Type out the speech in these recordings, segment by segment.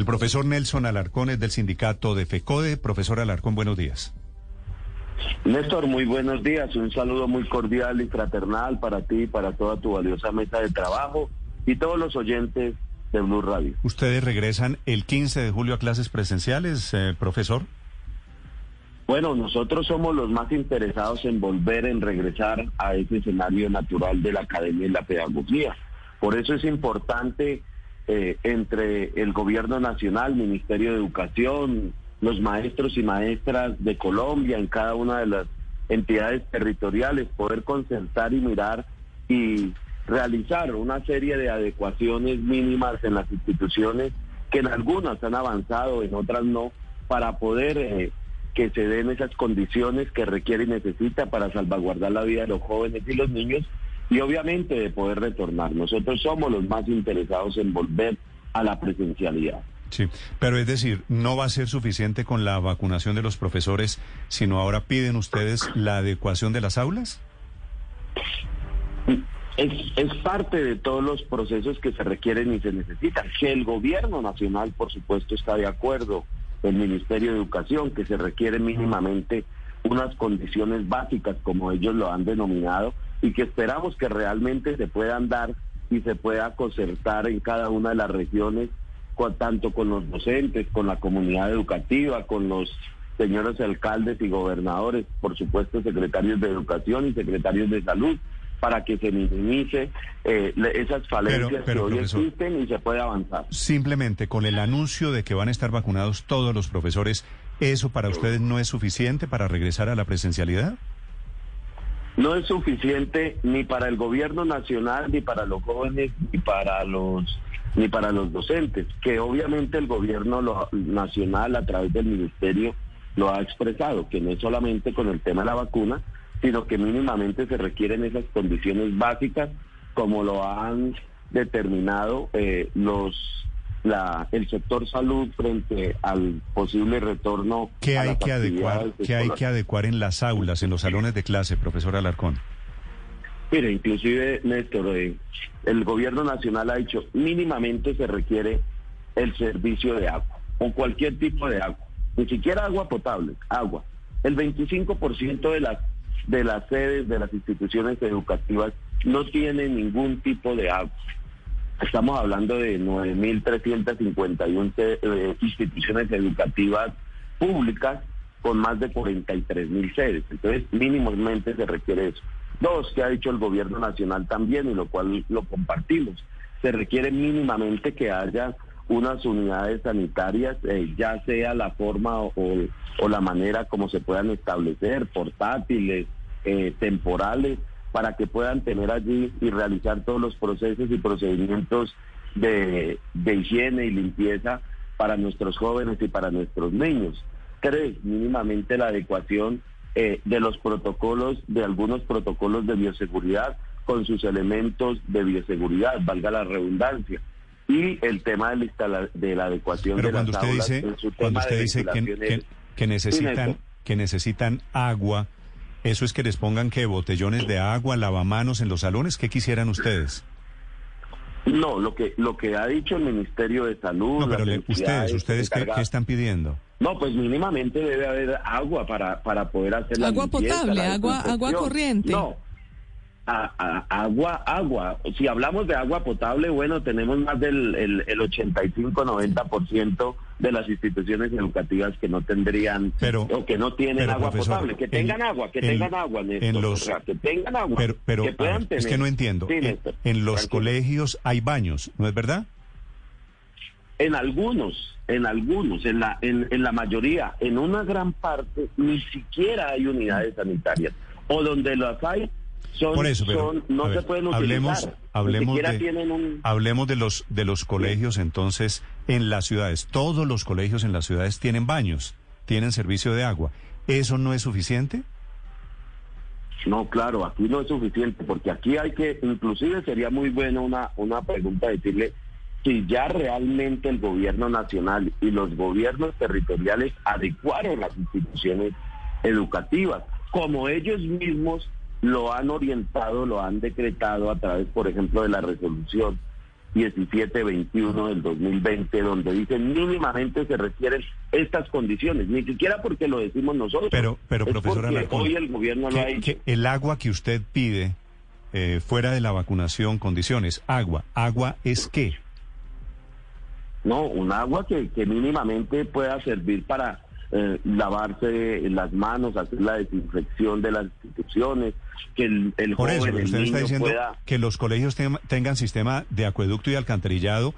El profesor Nelson Alarcón es del sindicato de FECODE. Profesor Alarcón, buenos días. Néstor, muy buenos días. Un saludo muy cordial y fraternal para ti y para toda tu valiosa mesa de trabajo y todos los oyentes de Blue Radio. ¿Ustedes regresan el 15 de julio a clases presenciales, eh, profesor? Bueno, nosotros somos los más interesados en volver, en regresar a ese escenario natural de la academia y la pedagogía. Por eso es importante eh, entre el gobierno nacional, Ministerio de Educación, los maestros y maestras de Colombia, en cada una de las entidades territoriales, poder concertar y mirar y realizar una serie de adecuaciones mínimas en las instituciones que en algunas han avanzado, en otras no, para poder eh, que se den esas condiciones que requiere y necesita para salvaguardar la vida de los jóvenes y los niños y obviamente de poder retornar. Nosotros somos los más interesados en volver a la presencialidad. Sí, pero es decir, no va a ser suficiente con la vacunación de los profesores, sino ahora piden ustedes la adecuación de las aulas. Es, es, parte de todos los procesos que se requieren y se necesitan. Que el gobierno nacional, por supuesto, está de acuerdo, el Ministerio de Educación, que se requiere mínimamente unas condiciones básicas, como ellos lo han denominado, y que esperamos que realmente se puedan dar y se pueda concertar en cada una de las regiones, tanto con los docentes, con la comunidad educativa, con los señores alcaldes y gobernadores, por supuesto secretarios de educación y secretarios de salud, para que se minimice eh, esas falencias que hoy existen y se pueda avanzar. Simplemente con el anuncio de que van a estar vacunados todos los profesores, ¿eso para ustedes no es suficiente para regresar a la presencialidad? No es suficiente ni para el gobierno nacional, ni para los jóvenes, ni para los ni para los docentes, que obviamente el gobierno nacional a través del ministerio lo ha expresado, que no es solamente con el tema de la vacuna, sino que mínimamente se requieren esas condiciones básicas como lo han determinado eh, los la, el sector salud frente al posible retorno. ¿Qué hay que adecuar? ¿Qué hay que adecuar en las aulas, en los salones de clase, profesor Alarcón? Mire, inclusive Néstor, eh, el gobierno nacional ha dicho mínimamente se requiere el servicio de agua o cualquier tipo de agua, ni siquiera agua potable, agua. El 25% de las de las sedes de las instituciones educativas no tienen ningún tipo de agua. Estamos hablando de 9.351 eh, instituciones educativas públicas con más de 43.000 sedes. Entonces, mínimamente se requiere eso. Dos, que ha dicho el gobierno nacional también, y lo cual lo compartimos, se requiere mínimamente que haya unas unidades sanitarias, eh, ya sea la forma o, la manera como se puedan establecer, portátiles, eh, temporales, para que puedan tener allí y realizar todos los procesos y procedimientos de, higiene y limpieza para nuestros jóvenes y para nuestros niños. Tres, mínimamente la adecuación eh, de los protocolos, de algunos protocolos de bioseguridad con sus elementos de bioseguridad, valga la redundancia. Y el tema de la, de la adecuación de las usted dice, cuando usted dice que, necesitan, que necesitan agua ¿Eso es que les pongan que botellones de agua, lavamanos en los salones? ¿Qué quisieran ustedes? No, lo que lo que ha dicho el Ministerio de Salud. No, pero ustedes, ustedes qué, están pidiendo? No, pues mínimamente debe haber agua para para poder hacer la agua potable, agua agua corriente. No, agua, agua. Si hablamos de agua potable, bueno, tenemos más del el, 85-90% de las instituciones educativas que no tendrían o que no tienen agua potable. Que tengan agua, que tengan agua, en los, que tengan agua. Pero, es que no entiendo. en, los colegios hay baños, ¿no es verdad? En algunos, en algunos, en la, en, en la mayoría, en una gran parte, ni siquiera hay unidades sanitarias. O donde las hay, por eso, pero, no se pueden hablemos, Hablemos de, hablemos de los de los colegios entonces en las ciudades. Todos los colegios en las ciudades tienen baños, tienen servicio de agua. ¿Eso no es suficiente? No, claro, aquí no es suficiente, porque aquí hay que, inclusive sería muy bueno una, una pregunta decirle si ya realmente el gobierno nacional y los gobiernos territoriales adecuaron las instituciones educativas, como ellos mismos lo han orientado, lo han decretado a través, por ejemplo, de la resolución 1721 del 2020, donde dicen mínimamente se requieren estas condiciones, ni siquiera porque lo decimos nosotros. Pero, pero profesora hoy el gobierno lo ha dicho. el agua que usted pide eh, fuera de la vacunación, condiciones, agua, ¿agua es qué? No, un agua que, que mínimamente pueda servir para eh, lavarse las manos, hacer la desinfección de las instituciones, que el, el Por joven, eso, usted está diciendo pueda... que los colegios tengan sistema de acueducto y alcantarillado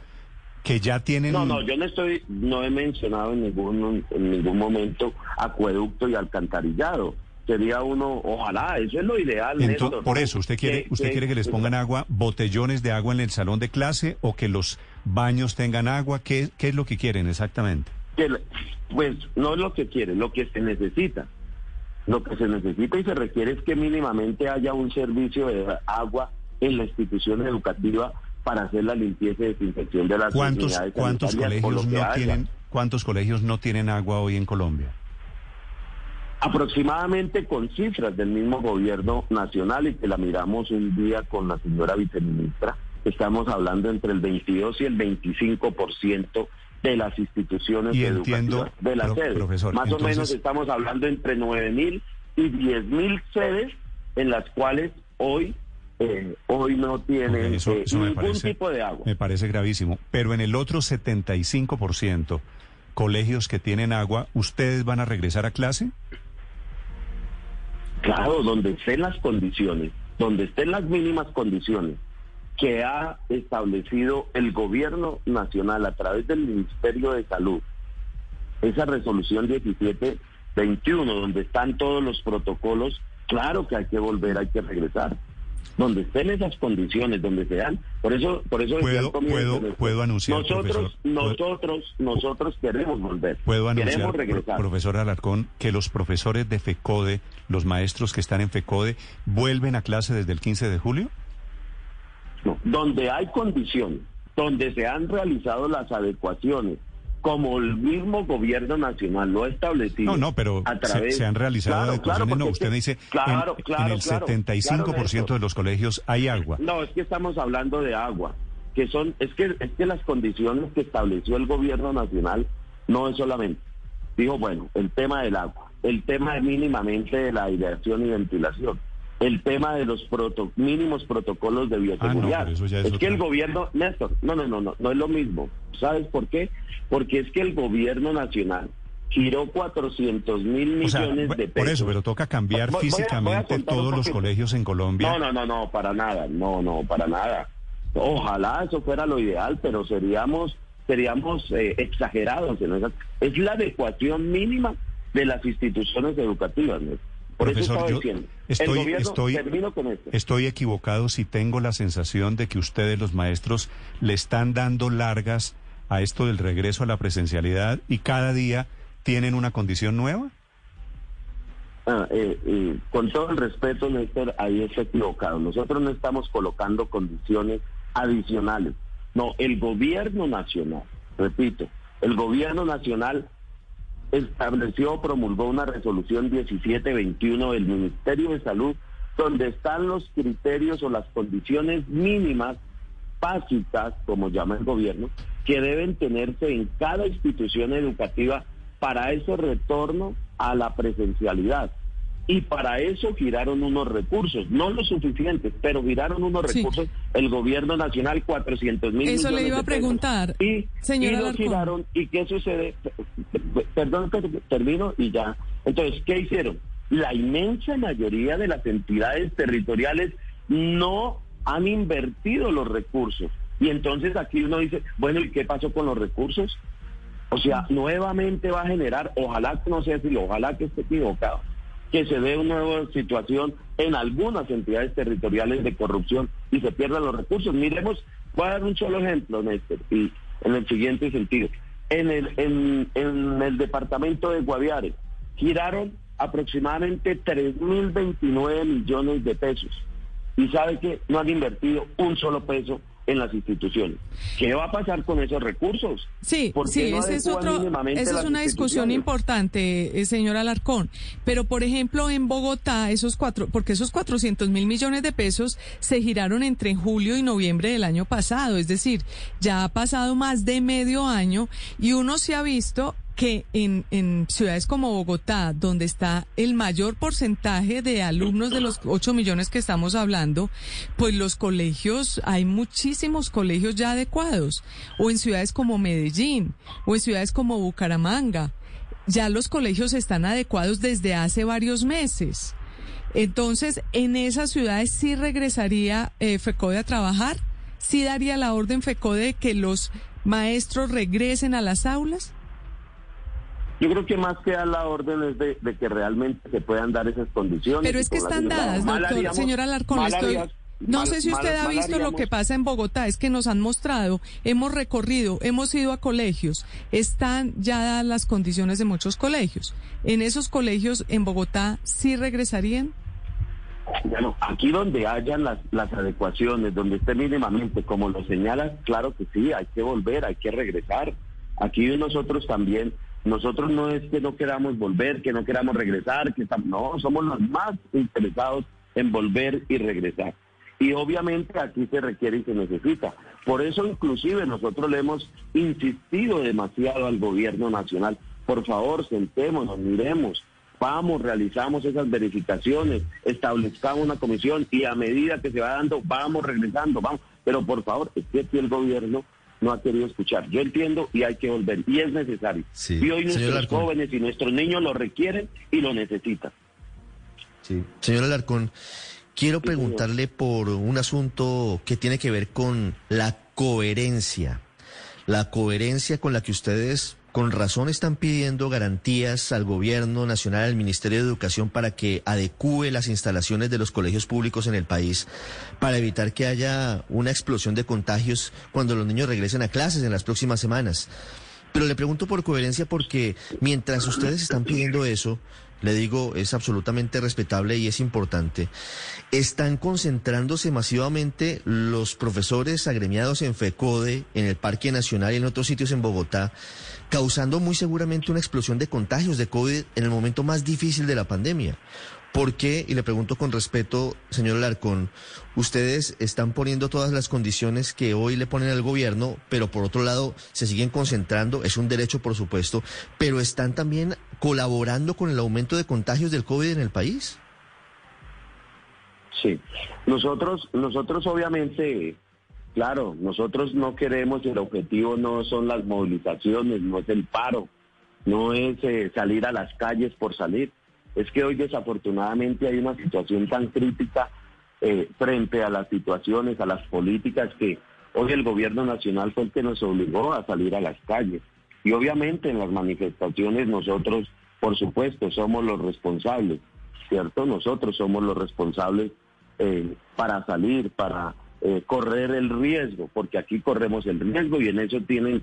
que ya tienen... No, no, yo no estoy, no he mencionado en ningún, en ningún momento acueducto y alcantarillado. Sería uno, ojalá, eso es lo ideal. por eso, ¿usted quiere, usted quiere que les pongan agua, botellones de agua en el salón de clase o que los baños tengan agua? ¿Qué, qué es lo que quieren exactamente? Pues no es lo que quiere, lo que se necesita. Lo que se necesita y se requiere es que mínimamente haya un servicio de agua en la institución educativa para hacer la limpieza y desinfección de las ¿Cuántos, ¿cuántos colegios no tienen cuántos colegios no tienen agua hoy en Colombia? Aproximadamente con cifras del mismo gobierno nacional y que la miramos un día con la señora viceministra, estamos hablando entre el 22 y el 25% de las instituciones y educativas, de las sedes. Profesor, Más o menos estamos hablando entre 9.000 y 10.000 sedes en las cuales hoy eh, hoy no tienen eh, ningún tipo de agua. Me parece gravísimo. Pero en el otro 75%, colegios que tienen agua, ¿ustedes van a regresar a clase? Claro, donde estén las condiciones, donde estén las mínimas condiciones que ha establecido el gobierno nacional a través del Ministerio de Salud, esa resolución 1721, donde están todos los protocolos, claro que hay que volver, hay que regresar. Donde estén esas condiciones, donde sean. Por eso, por eso puedo, puedo, puedo anunciar, nosotros, nosotros, nosotros queremos volver. Puedo anunciar, queremos regresar. profesor Alarcón, que los profesores de FECODE, los maestros que están en FECODE, vuelven a clase desde el 15 de julio donde hay condiciones, donde se han realizado las adecuaciones, como el mismo gobierno nacional lo ha establecido. No, no, pero se, han realizado adecuaciones. no, usted dice claro, en, en el 75% de los colegios hay agua. No, es que estamos hablando de agua, que son, es que, es que las condiciones que estableció el gobierno nacional no es solamente. Dijo, bueno, el tema del agua, el tema mínimamente de la aireación y ventilación el tema de los mínimos protocolos de bioseguridad. Ah, es, que el gobierno, Néstor, no, no, no, no, no es lo mismo. ¿Sabes por qué? Porque es que el gobierno nacional giró 400 mil millones de pesos. Por eso, pero toca cambiar físicamente todos los colegios en Colombia. No, no, no, no, para nada, no, no, para nada. Ojalá eso fuera lo ideal, pero seríamos seríamos eh, exagerados. En Es la adecuación mínima de las instituciones educativas. Profesor, yo estoy, estoy, estoy equivocado si tengo la sensación de que ustedes, los maestros, le están dando largas a esto del regreso a la presencialidad y cada día tienen una condición nueva. Ah, eh, eh, con todo el respeto, Néstor, ahí está equivocado. Nosotros no estamos colocando condiciones adicionales. No, el gobierno nacional, repito, el gobierno nacional estableció, promulgó una resolución 1721 del Ministerio de Salud, donde están los criterios o las condiciones mínimas básicas, como llama el gobierno, que deben tenerse en cada institución educativa para ese retorno a la presencialidad. Y para eso giraron unos recursos, no lo suficientes, pero giraron unos recursos el gobierno nacional, 400 mil Eso le iba a preguntar. Y, y giraron. ¿Y qué sucede? Perdón que termino y ya. Entonces, ¿qué hicieron? La inmensa mayoría de las entidades territoriales no han invertido los recursos. Y entonces aquí uno dice, bueno, ¿y qué pasó con los recursos? O sea, nuevamente va a generar, ojalá que no sea así, ojalá que esté equivocado que se dé una nueva situación en algunas entidades territoriales de corrupción y se pierdan los recursos. Miremos, voy a dar un solo ejemplo, Néstor, y en el siguiente sentido. En el, en, en el departamento de Guaviare giraron aproximadamente 3.029 millones de pesos. Y sabe que no han invertido un solo peso en las instituciones. ¿Qué va a pasar con esos recursos? Sí, sí, ese es otro, esa es una discusión importante, eh, señor Alarcón. Pero, por ejemplo, en Bogotá, esos cuatro, porque esos 400 mil millones de pesos se giraron entre julio y noviembre del año pasado, es decir, ya ha pasado más de medio año y uno se ha visto que en, en ciudades como Bogotá, donde está el mayor porcentaje de alumnos de los 8 millones que estamos hablando, pues los colegios, hay muchísimos colegios ya adecuados. O en ciudades como Medellín, o en ciudades como Bucaramanga. Ya los colegios están adecuados desde hace varios meses. Entonces, en esas ciudades sí regresaría eh, FECODE a trabajar, sí daría la orden FECODE que los maestros regresen a las aulas. Yo creo que más que a la orden es de, que realmente se puedan dar esas condiciones. Pero es que están dadas, doctor, señora Alarcón. no sé si usted ha visto lo que pasa en Bogotá, es que nos han mostrado, hemos recorrido, hemos ido a colegios, están ya dadas las condiciones de muchos colegios. ¿En esos colegios en Bogotá sí regresarían? Bueno, aquí donde hayan las, las adecuaciones, donde esté mínimamente, como lo señala, claro que sí, hay que volver, hay que regresar. Aquí nosotros también nosotros no es que no queramos volver, que no queramos regresar, que no, somos los más interesados en volver y regresar. Y obviamente aquí se requiere y se necesita. Por eso inclusive nosotros le hemos insistido demasiado al gobierno nacional. Por favor, sentémonos, miremos, vamos, realizamos esas verificaciones, establezcamos una comisión y a medida que se va dando, vamos regresando, vamos. Pero por favor, es que el gobierno no ha querido escuchar. Yo entiendo y hay que volver, y es necesario. y hoy nuestros jóvenes y nuestros niños lo requieren y lo necesitan. Sí. Señor Alarcón, quiero preguntarle por un asunto que tiene que ver con la coherencia. La coherencia con la que ustedes con razón están pidiendo garantías al gobierno nacional, al Ministerio de Educación, para que adecúe las instalaciones de los colegios públicos en el país, para evitar que haya una explosión de contagios cuando los niños regresen a clases en las próximas semanas. Pero le pregunto por coherencia porque mientras ustedes están pidiendo eso, le digo, es absolutamente respetable y es importante. Están concentrándose masivamente los profesores agremiados en FECODE, en el Parque Nacional y en otros sitios en Bogotá, causando muy seguramente una explosión de contagios de COVID en el momento más difícil de la pandemia. ¿Por qué? Y le pregunto con respeto, señor Larcón, ustedes están poniendo todas las condiciones que hoy le ponen al gobierno, pero por otro lado se siguen concentrando, es un derecho por supuesto, pero están también colaborando con el aumento de contagios del COVID en el país. Sí, nosotros, nosotros obviamente, claro, nosotros no queremos, el objetivo no son las movilizaciones, no es el paro, no es eh, salir a las calles por salir es que hoy desafortunadamente hay una situación tan crítica eh, frente a las situaciones, a las políticas que hoy el gobierno nacional fue el que nos obligó a salir a las calles. Y obviamente en las manifestaciones nosotros, por supuesto, somos los responsables, ¿cierto? Nosotros somos los responsables eh, para salir, para eh, correr el riesgo, porque aquí corremos el riesgo y en eso tienen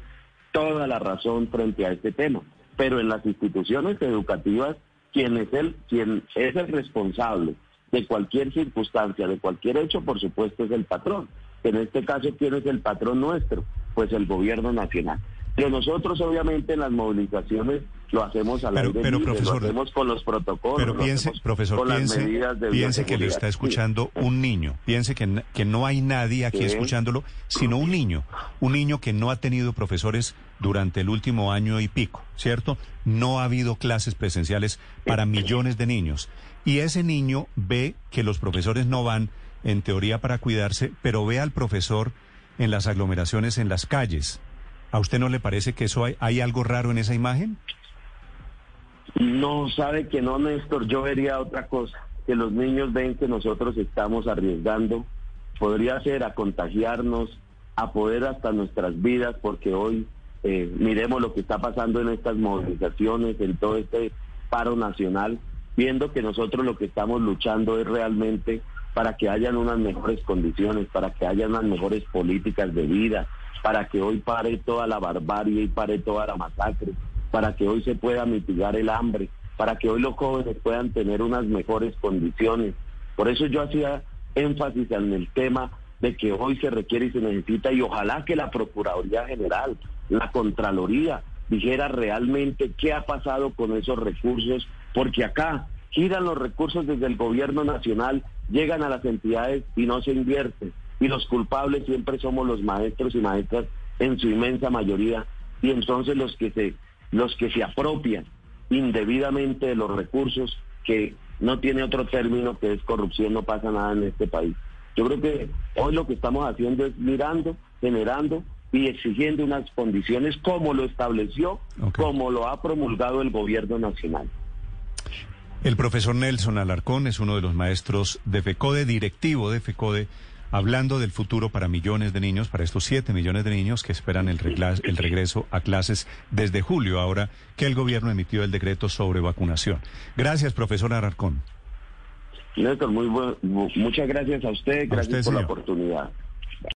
toda la razón frente a este tema. Pero en las instituciones educativas quien es el, quien es el responsable de cualquier circunstancia, de cualquier hecho, por supuesto es el patrón. En este caso, ¿quién es el patrón nuestro? Pues el gobierno nacional. Pero nosotros, obviamente, en las movilizaciones lo hacemos a la pero, lo hacemos con los protocolos. Pero piense, profesor, piense, piense que le está escuchando un niño. Piense que, que no hay nadie aquí escuchándolo, sino un niño. Un niño que no ha tenido profesores durante el último año y pico, ¿cierto? No ha habido clases presenciales para millones de niños. Y ese niño ve que los profesores no van, en teoría, para cuidarse, pero ve al profesor en las aglomeraciones en las calles. ¿A usted no le parece que eso hay, hay algo raro en esa imagen? No, sabe que no, Néstor. Yo vería otra cosa. Que los niños ven que nosotros estamos arriesgando. Podría ser a contagiarnos, a poder hasta nuestras vidas, porque hoy eh, miremos lo que está pasando en estas movilizaciones, en todo este paro nacional, viendo que nosotros lo que estamos luchando es realmente para que hayan unas mejores condiciones, para que haya unas mejores políticas de vida, para que hoy pare toda la barbarie y pare toda la masacre, para que hoy se pueda mitigar el hambre, para que hoy los jóvenes puedan tener unas mejores condiciones. Por eso yo hacía énfasis en el tema de que hoy se requiere y se necesita y ojalá que la Procuraduría General, la Contraloría, dijera realmente qué ha pasado con esos recursos, porque acá giran los recursos desde el gobierno nacional, llegan a las entidades y no se invierten. Y los culpables siempre somos los maestros y maestras en su inmensa mayoría, y entonces los que se, los que se apropian indebidamente de los recursos que no tiene otro término que es corrupción, no pasa nada en este país. Yo creo que hoy lo que estamos haciendo es mirando, generando y exigiendo unas condiciones como lo estableció, como lo ha promulgado el gobierno nacional. El profesor Nelson Alarcón es uno de los maestros de FECODE, directivo de FECODE, hablando del futuro para millones de niños, para estos siete millones de niños que esperan el, el regreso a clases desde julio, ahora que el gobierno emitió el decreto sobre vacunación. Gracias, profesor Alarcón. Néstor, muy muchas gracias a usted, gracias por la oportunidad.